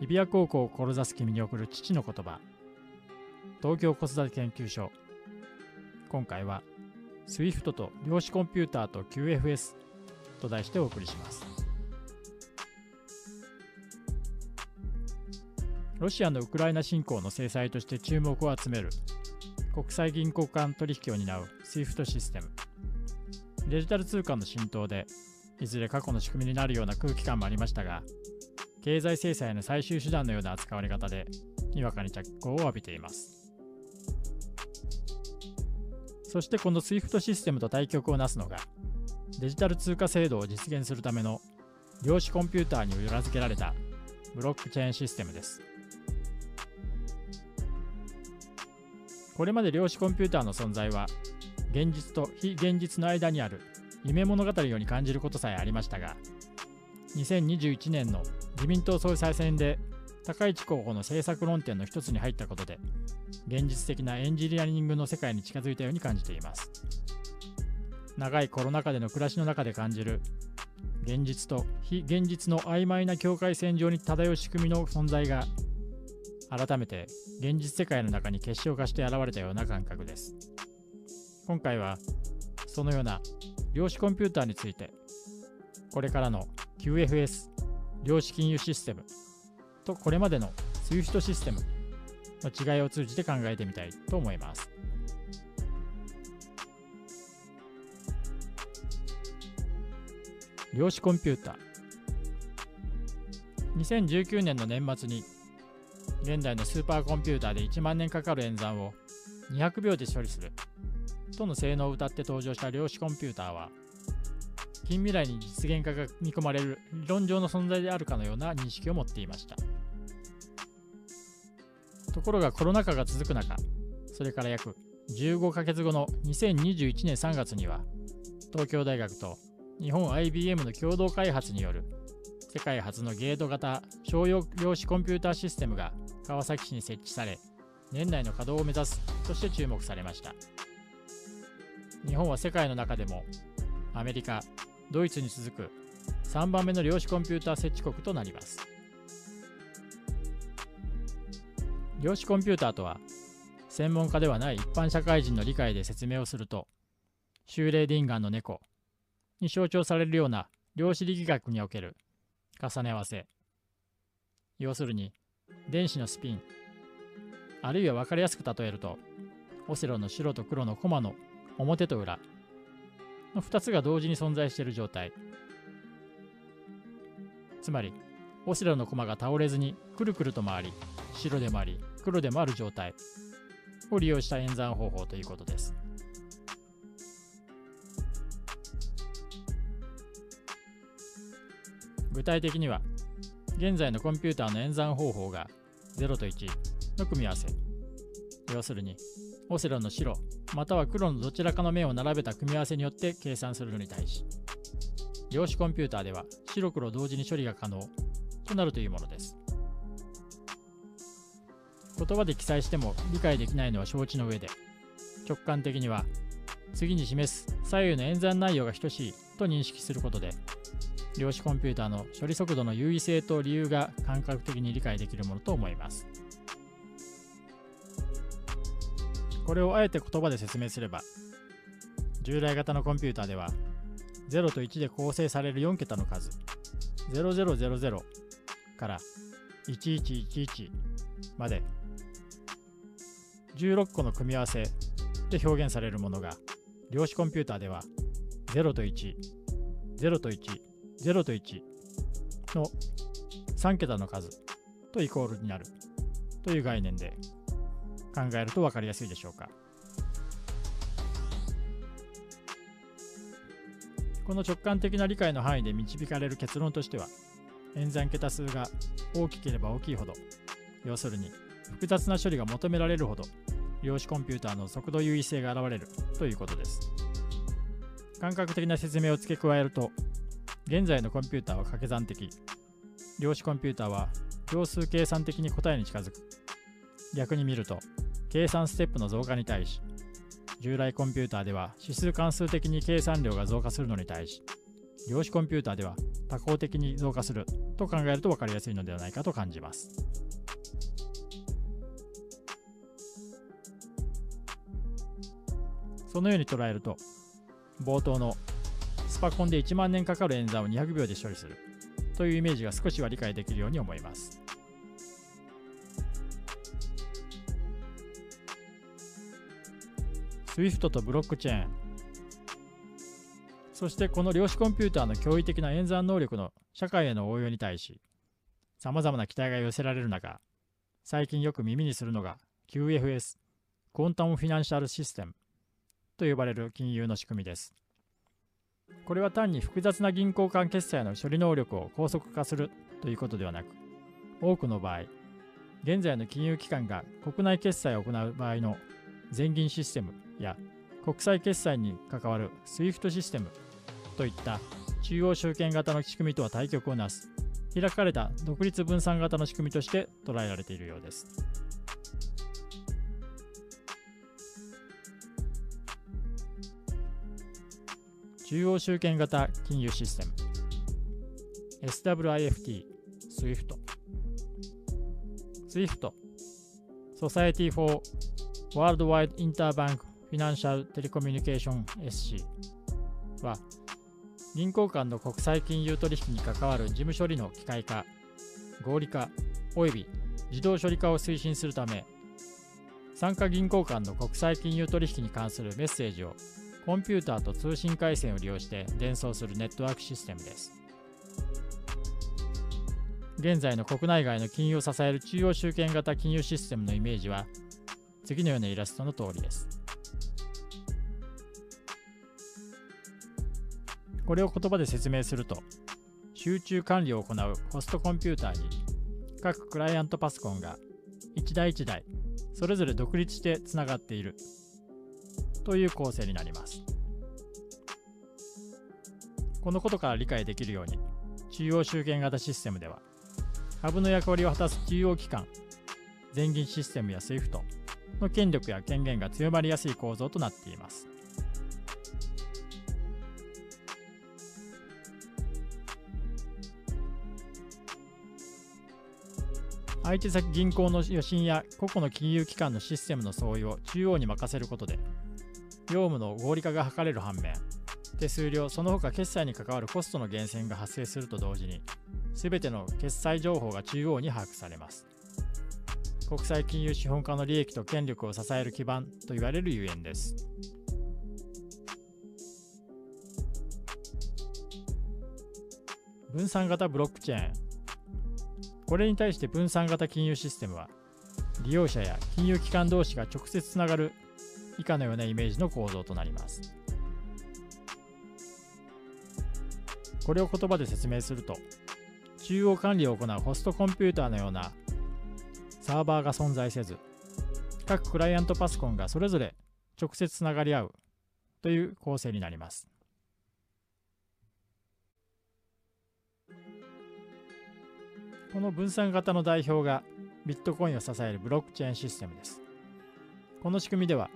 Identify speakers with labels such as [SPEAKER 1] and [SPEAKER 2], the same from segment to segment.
[SPEAKER 1] 日比谷高校を志す君に送る父の言葉。東京子育て研究所。今回は SWIFT と量子コンピューターと QFS と題してお送りします。ロシアのウクライナ侵攻の制裁として注目を集める国際銀行間取引を担う SWIFT システム。デジタル通貨の浸透でいずれ過去の仕組みになるような空気感もありましたが経済制裁の最終手段のような扱われ方でにわかに着工を浴びています。そしてこの SWIFT システムと対極をなすのがデジタル通貨制度を実現するための量子コンピューターに裏付けられたブロックチェーンシステムです。これまで量子コンピューターの存在は現実と非現実の間にある夢物語ように感じることさえありましたが2021年の自民党総裁選で高市候補の政策論点の一つに入ったことで現実的なエンジニアリングの世界に近づいたように感じています。長いコロナ禍での暮らしの中で感じる現実と非現実の曖昧な境界線上に漂う仕組みの存在が改めて現実世界の中に結晶化して現れたような感覚です。今回はそのような量子コンピューターについてこれからの QFS 量子金融システム。とこれまでの SWIFT システム。の違いを通じて考えてみたいと思います。量子コンピューター。2019年の年末に現代のスーパーコンピューターで1万年かかる演算を200秒で処理する。との性能を謳って登場した量子コンピューターは近未来に実現化が見込まれる理論上の存在であるかのような認識を持っていました。ところがコロナ禍が続く中それから約15ヶ月後の2021年3月には東京大学と日本 IBM の共同開発による世界初のゲート型商用量子コンピューターシステムが川崎市に設置され年内の稼働を目指すとして注目されました。日本は世界の中でもアメリカドイツに続く3番目の量子コンピューター設置国となります。量子コンピューターとは専門家ではない一般社会人の理解で説明をするとシューレーディンガンの猫に象徴されるような量子力学における重ね合わせ。要するに電子のスピンあるいは分かりやすく例えるとオセロの白と黒のコマの表と裏の2つが同時に存在している状態。つまりオセロの駒が倒れずにくるくると回り白でもあり黒でもある状態を利用した演算方法ということです。具体的には現在のコンピューターの演算方法が0と1の組み合わせ。要するにオセロの白または黒のどちらかの面を並べた組み合わせによって計算するのに対し量子コンピューターでは白黒同時に処理が可能となるというものです。言葉で記載しても理解できないのは承知の上で直感的には次に示す左右の演算内容が等しいと認識することで量子コンピューターの処理速度の優位性と理由が感覚的に理解できるものと思います。これをあえて言葉で説明すれば従来型のコンピューターでは0と1で構成される4桁の数0000から1111まで16個の組み合わせで表現されるものが量子コンピューターでは0と1、0と1、0と1の3桁の数とイコールになるという概念で考えると分かりやすいでしょうか。この直感的な理解の範囲で導かれる結論としては演算桁数が大きければ大きいほど要するに複雑な処理が求められるほど量子コンピューターの速度優位性が現れるということです。感覚的な説明を付け加えると現在のコンピューターは掛け算的。量子コンピューターは秒数計算的に答えに近づく。逆に見ると計算ステップの増加に対し従来コンピューターでは指数関数的に計算量が増加するのに対し量子コンピューターでは多項的に増加すると考えると分かりやすいのではないかと感じます。そのように捉えると冒頭のスパコンで1万年かかる演算を200秒で処理するというイメージが少しは理解できるように思います。SWIFT とブロックチェーン。そしてこの量子コンピューターの驚異的な演算能力の社会への応用に対しさまざまな期待が寄せられる中最近よく耳にするのが QFS クォンタムフィナンシャルシステムと呼ばれる金融の仕組みです。これは単に複雑な銀行間決済の処理能力を高速化するということではなく多くの場合現在の金融機関が国内決済を行う場合の全銀システムや国際決済に関わる SWIFT システムといった中央集権型の仕組みとは対極をなす開かれた独立分散型の仕組みとして捉えられているようです。中央集権型金融システム SWIFT SWIFT SWIFT Society for Worldwide Interbank Financial Telecommunication SC は銀行間の国際金融取引に関わる事務処理の機械化、合理化及び自動処理化を推進するため参加銀行間の国際金融取引に関するメッセージをコンピューターと通信回線を利用して伝送するネットワークシステムです。現在の国内外の金融を支える中央集権型金融システムのイメージは次のようなイラストの通りです。これを言葉で説明すると、集中管理を行うホストコンピューターに各クライアントパソコンが1台1台それぞれ独立してつながっているという構成になります。このことから理解できるように中央集権型システムではハブの役割を果たす中央機関全銀システムや SWIFT の権力や権限が強まりやすい構造となっています。相手先銀行の余震や個々の金融機関のシステムの相違を中央に任せることで業務の合理化が図れる反面手数料その他決済に関わるコストの源泉が発生すると同時に全ての決済情報が中央に把握されます国際金融資本家の利益と権力を支える基盤と言われるゆえんです分散型ブロックチェーンこれに対して分散型金融システムは利用者や金融機関同士が直接つながる以下のようなイメージの構造となります。これを言葉で説明すると中央管理を行うホストコンピューターのようなサーバーが存在せず各クライアントパソコンがそれぞれ直接つながり合うという構成になります。この分散型の代表がビットコインを支えるブロックチェーンシステムです。この仕組みでは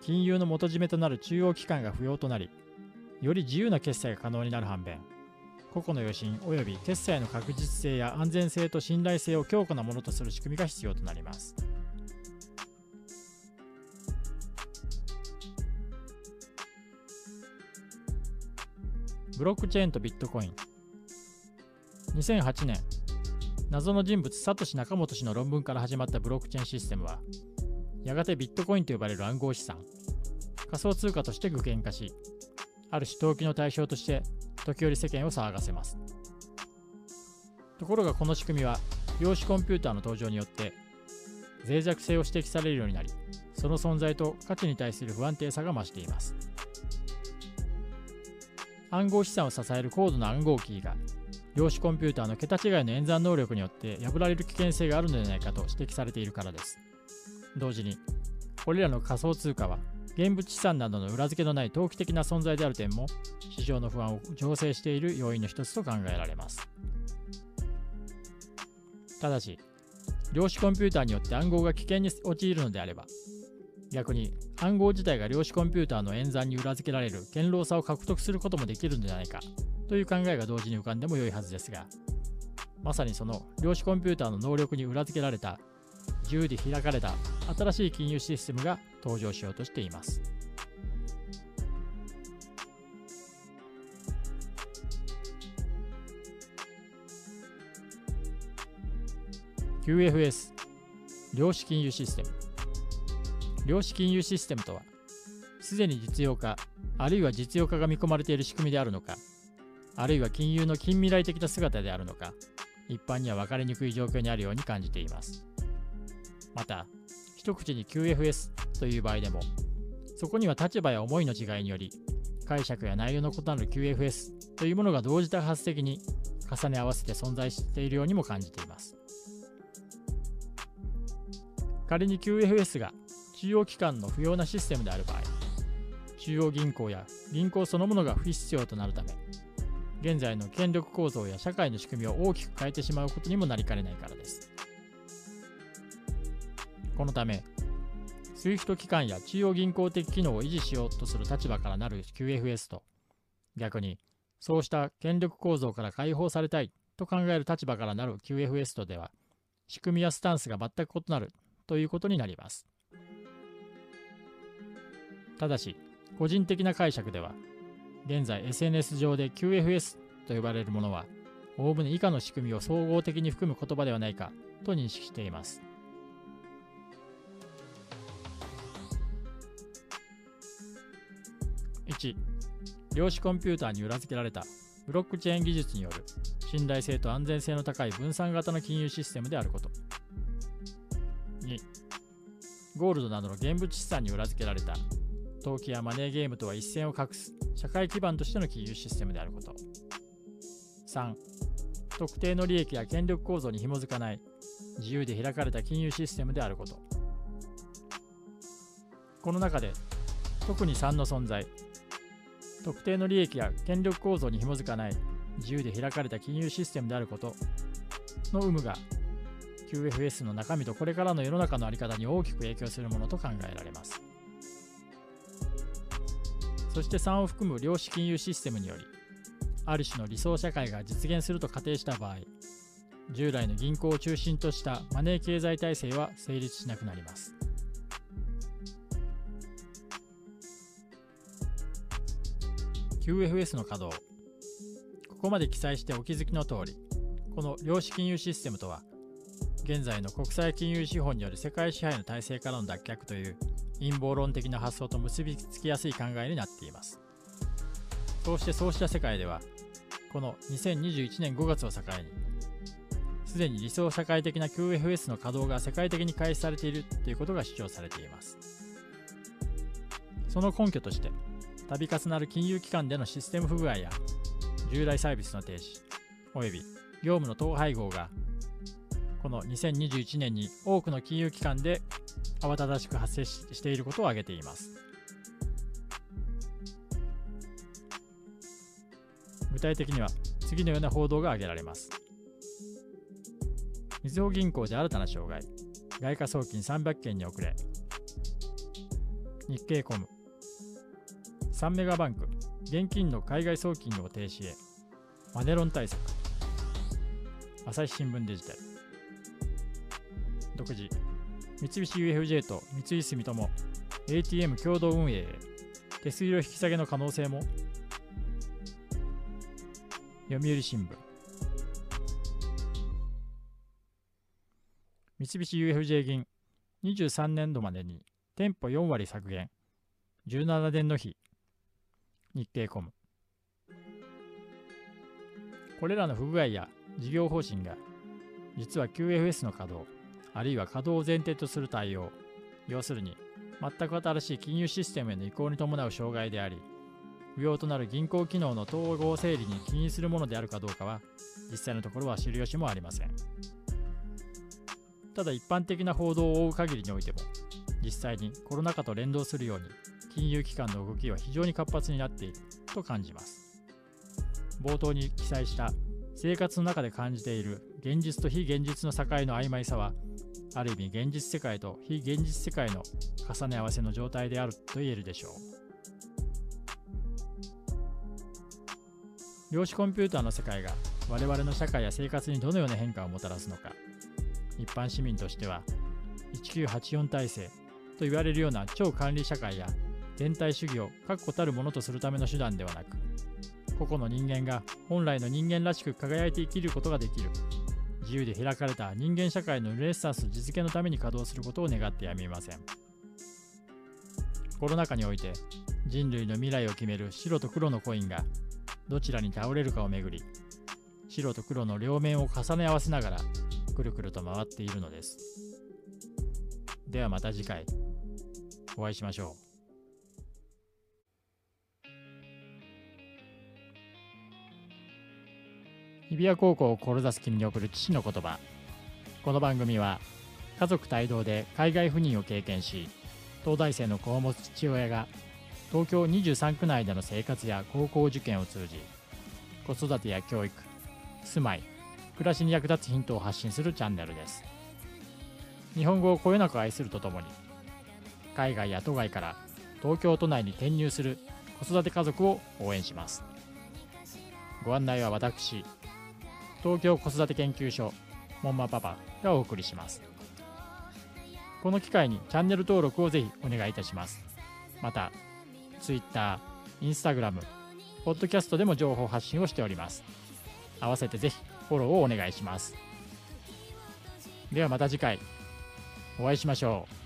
[SPEAKER 1] 金融の元締めとなる中央機関が不要となり、より自由な決済が可能になる反面、個々の余震及び決済の確実性や安全性と信頼性を強固なものとする仕組みが必要となります。ブロックチェーンとビットコイン2008年謎の人物サトシ・ナカモト氏の論文から始まったブロックチェーンシステムはやがてビットコインと呼ばれる暗号資産仮想通貨として具現化しある種投機の対象として時折世間を騒がせますところがこの仕組みは量子コンピューターの登場によって脆弱性を指摘されるようになりその存在と価値に対する不安定さが増しています暗号資産を支える高度な暗号キーが量子コンピューターの桁違いの演算能力によって破られる危険性があるのではないかと指摘されているからです。同時に、これらの仮想通貨は現物資産などの裏付けのない投機的な存在である点も市場の不安を醸成している要因の一つと考えられます。ただし、量子コンピューターによって暗号が危険に陥るのであれば、逆に暗号自体が量子コンピューターの演算に裏付けられる堅牢さを獲得することもできるんじゃないかという考えが同時に浮かんでも良いはずですがまさにその量子コンピューターの能力に裏付けられた自由で開かれた新しい金融システムが登場しようとしています。QFS 量子金融システム量子金融システムとはすでに実用化あるいは実用化が見込まれている仕組みであるのかあるいは金融の近未来的な姿であるのか一般には分かりにくい状況にあるように感じていますまた一口に QFS という場合でもそこには立場や思いの違いにより解釈や内容の異なる QFS というものが同時多発的に重ね合わせて存在しているようにも感じています。仮に QFS が中央機関の不要なシステムである場合中央銀行や銀行そのものが不必要となるため現在の権力構造や社会の仕組みを大きく変えてしまうことにもなりかねないからです。このため SWIFT 機関や中央銀行的機能を維持しようとする立場からなる QFS と逆にそうした権力構造から解放されたいと考える立場からなる QFS とでは仕組みやスタンスが全く異なるということになります。ただし、個人的な解釈では、現在 SNS 上で QFS と呼ばれるものは、おおむね以下の仕組みを総合的に含む言葉ではないかと認識しています。1量子コンピューターに裏付けられたブロックチェーン技術による信頼性と安全性の高い分散型の金融システムであること。2ゴールドなどの現物資産に裏付けられた投機やマネーゲームとは一線を画す社会基盤としての金融システムであること。3特定の利益や権力構造に紐づかない自由で開かれた金融システムであること。この中で特に3の存在特定の利益や権力構造に紐づかない自由で開かれた金融システムであることの有無が QFS の中身とこれからの世の中の在り方に大きく影響するものと考えられます。そして3を含む量子金融システムにより、ある種の理想社会が実現すると仮定した場合、従来の銀行を中心としたマネー経済体制は成立しなくなります。QFS の稼働ここまで記載してお気づきの通りこの量子金融システムとは現在の国際金融資本による世界支配の体制からの脱却という陰謀論的な発想と結びつきやすい考えになっています。そうしてそうした世界では、この2021年5月を境に、すでに理想社会的な QFS の稼働が世界的に開始されているということが主張されています。その根拠として、度重なる金融機関でのシステム不具合や従来サービスの停止、および業務の統廃合がこの2021年に多くの金融機関で慌ただしく発生していることを挙げています。具体的には次のような報道が挙げられます。みずほ銀行で新たな障害、外貨送金300件に遅れ、日経コム、3メガバンク、現金の海外送金を停止へ、マネロン対策、朝日新聞デジタル、独自三菱 UFJ と三井住友 ATM 共同運営へ。手数料引き下げの可能性も。読売新聞。三菱 UFJ 銀23年度までに店舗4割削減。17年の日日経コム。これらの不具合や事業方針が実は QFS の稼働あるいは稼働を前提とする対応要するに全く新しい金融システムへの移行に伴う障害であり不要となる銀行機能の統合整理に起因するものであるかどうかは実際のところは知る由もありません。ただ一般的な報道を追う限りにおいても実際にコロナ禍と連動するように金融機関の動きは非常に活発になっていると感じます。冒頭に記載した生活の中で感じている現実と非現実の境の曖昧さはある意味現実世界と非現実世界の重ね合わせの状態であると言えるでしょう。量子コンピューターの世界が我々の社会や生活にどのような変化をもたらすのか一般市民としては1984体制と言われるような超管理社会や全体主義を確固たるものとするための手段ではなく個々の人間が本来の人間らしく輝いて生きることができる。自由で開かれた人間社会のルネッサンス実現のために稼働することを願ってやみません。コロナ禍において人類の未来を決める白と黒のコインがどちらに倒れるかをめぐり白と黒の両面を重ね合わせながらくるくると回っているのです。ではまた次回。お会いしましょう。日比谷高校を志す君に送る父の言葉。この番組は家族帯同で海外赴任を経験し東大生の子を持つ父親が東京23区内での生活や高校受験を通じ子育てや教育住まい暮らしに役立つヒントを発信するチャンネルです。日本語をこよなく愛するとともに海外や都外から東京都内に転入する子育て家族を応援します。ご案内は私東京子育て研究所モンマパパがお送りします。この機会にチャンネル登録をぜひお願いいたします。また Twitter、Instagram、ポッドキャストでも情報発信をしております。合わせてぜひフォローをお願いします。ではまた次回お会いしましょう。